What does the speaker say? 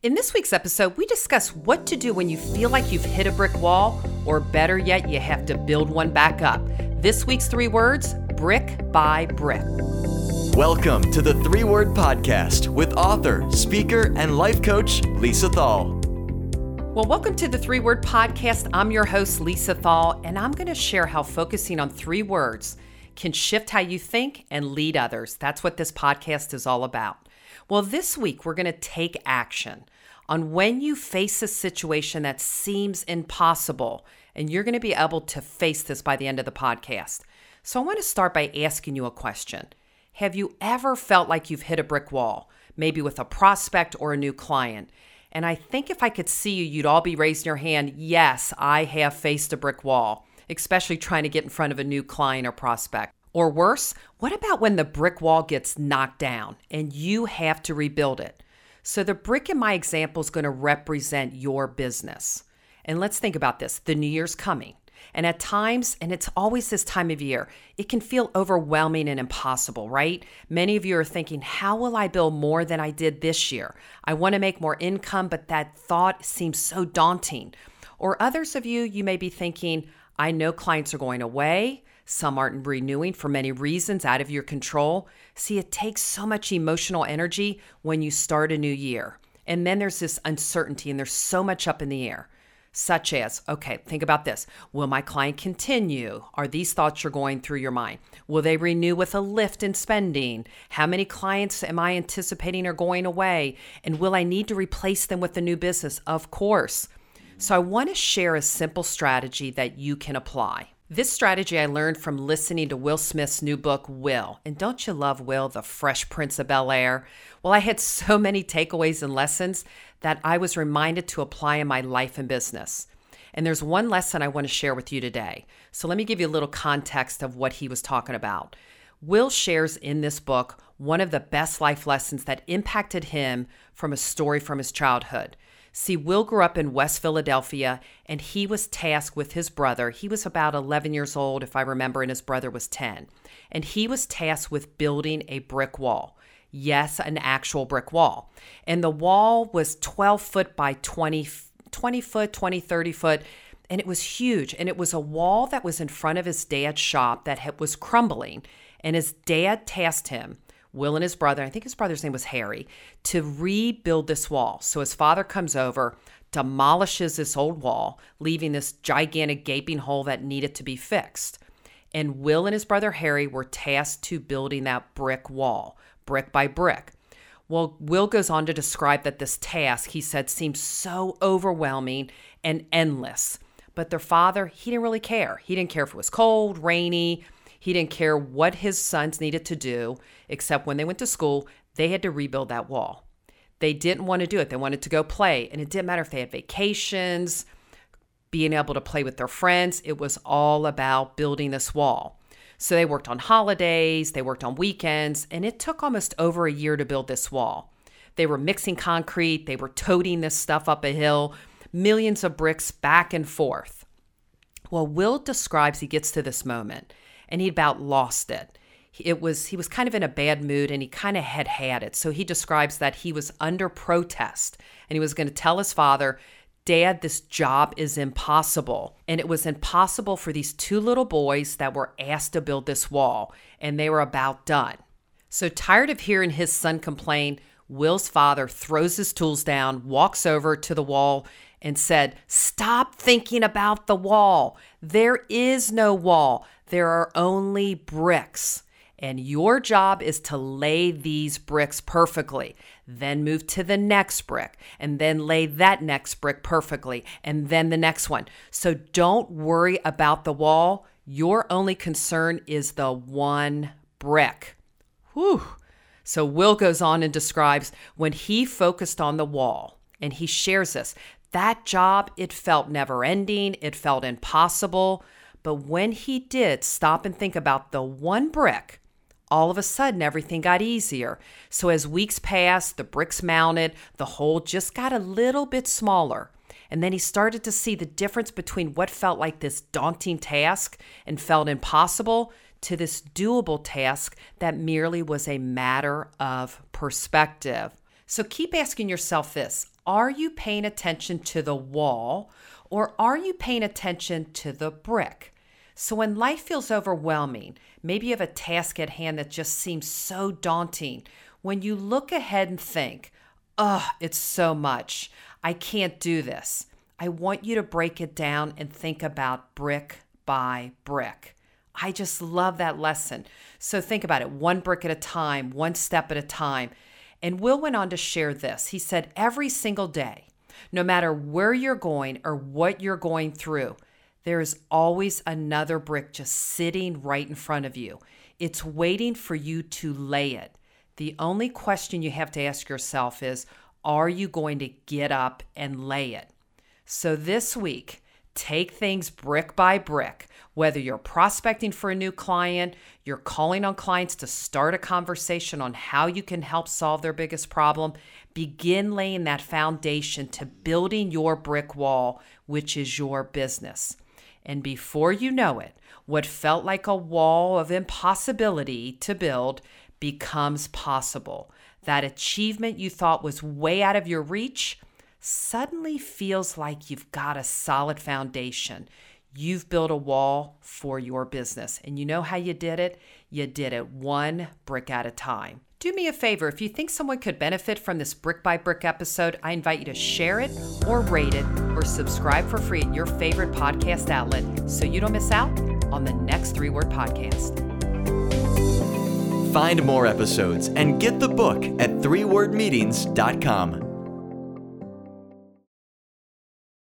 In this week's episode, we discuss what to do when you feel like you've hit a brick wall, or better yet, you have to build one back up. This week's three words brick by brick. Welcome to the Three Word Podcast with author, speaker, and life coach Lisa Thal. Well, welcome to the Three Word Podcast. I'm your host, Lisa Thal, and I'm going to share how focusing on three words can shift how you think and lead others. That's what this podcast is all about. Well, this week we're going to take action on when you face a situation that seems impossible, and you're going to be able to face this by the end of the podcast. So, I want to start by asking you a question Have you ever felt like you've hit a brick wall, maybe with a prospect or a new client? And I think if I could see you, you'd all be raising your hand. Yes, I have faced a brick wall, especially trying to get in front of a new client or prospect. Or worse, what about when the brick wall gets knocked down and you have to rebuild it? So, the brick in my example is going to represent your business. And let's think about this the new year's coming. And at times, and it's always this time of year, it can feel overwhelming and impossible, right? Many of you are thinking, how will I build more than I did this year? I want to make more income, but that thought seems so daunting. Or others of you, you may be thinking, I know clients are going away. Some aren't renewing for many reasons out of your control. See, it takes so much emotional energy when you start a new year. And then there's this uncertainty, and there's so much up in the air, such as, okay, think about this. Will my client continue? Are these thoughts you're going through your mind? Will they renew with a lift in spending? How many clients am I anticipating are going away? And will I need to replace them with a new business? Of course. So I want to share a simple strategy that you can apply. This strategy I learned from listening to Will Smith's new book, Will. And don't you love Will, the fresh prince of Bel Air? Well, I had so many takeaways and lessons that I was reminded to apply in my life and business. And there's one lesson I want to share with you today. So let me give you a little context of what he was talking about. Will shares in this book one of the best life lessons that impacted him from a story from his childhood. See, Will grew up in West Philadelphia and he was tasked with his brother. He was about 11 years old, if I remember, and his brother was 10. And he was tasked with building a brick wall. Yes, an actual brick wall. And the wall was 12 foot by 20, 20 foot, 20, 30 foot. And it was huge. And it was a wall that was in front of his dad's shop that was crumbling. And his dad tasked him Will and his brother, I think his brother's name was Harry, to rebuild this wall. So his father comes over, demolishes this old wall, leaving this gigantic gaping hole that needed to be fixed. And Will and his brother Harry were tasked to building that brick wall, brick by brick. Well, Will goes on to describe that this task, he said, seemed so overwhelming and endless. But their father, he didn't really care. He didn't care if it was cold, rainy, he didn't care what his sons needed to do, except when they went to school, they had to rebuild that wall. They didn't want to do it. They wanted to go play. And it didn't matter if they had vacations, being able to play with their friends. It was all about building this wall. So they worked on holidays, they worked on weekends, and it took almost over a year to build this wall. They were mixing concrete, they were toting this stuff up a hill, millions of bricks back and forth. Well, Will describes he gets to this moment and he about lost it. It was he was kind of in a bad mood and he kind of had had it. So he describes that he was under protest and he was going to tell his father, "Dad, this job is impossible." And it was impossible for these two little boys that were asked to build this wall and they were about done. So tired of hearing his son complain, Will's father throws his tools down, walks over to the wall, and said, Stop thinking about the wall. There is no wall. There are only bricks. And your job is to lay these bricks perfectly, then move to the next brick, and then lay that next brick perfectly, and then the next one. So don't worry about the wall. Your only concern is the one brick. Whew. So Will goes on and describes when he focused on the wall, and he shares this. That job, it felt never ending, it felt impossible. But when he did stop and think about the one brick, all of a sudden everything got easier. So as weeks passed, the bricks mounted, the hole just got a little bit smaller. And then he started to see the difference between what felt like this daunting task and felt impossible to this doable task that merely was a matter of perspective. So keep asking yourself this are you paying attention to the wall or are you paying attention to the brick? So when life feels overwhelming, maybe you have a task at hand that just seems so daunting, when you look ahead and think, oh, it's so much, I can't do this. I want you to break it down and think about brick by brick. I just love that lesson. So think about it one brick at a time, one step at a time. And Will went on to share this. He said, every single day, no matter where you're going or what you're going through, there is always another brick just sitting right in front of you. It's waiting for you to lay it. The only question you have to ask yourself is Are you going to get up and lay it? So this week, take things brick by brick. Whether you're prospecting for a new client, you're calling on clients to start a conversation on how you can help solve their biggest problem, begin laying that foundation to building your brick wall, which is your business. And before you know it, what felt like a wall of impossibility to build becomes possible. That achievement you thought was way out of your reach suddenly feels like you've got a solid foundation. You've built a wall for your business. And you know how you did it? You did it one brick at a time. Do me a favor, if you think someone could benefit from this brick by brick episode, I invite you to share it or rate it or subscribe for free at your favorite podcast outlet so you don't miss out on the next three word podcast. Find more episodes and get the book at threewordmeetings.com.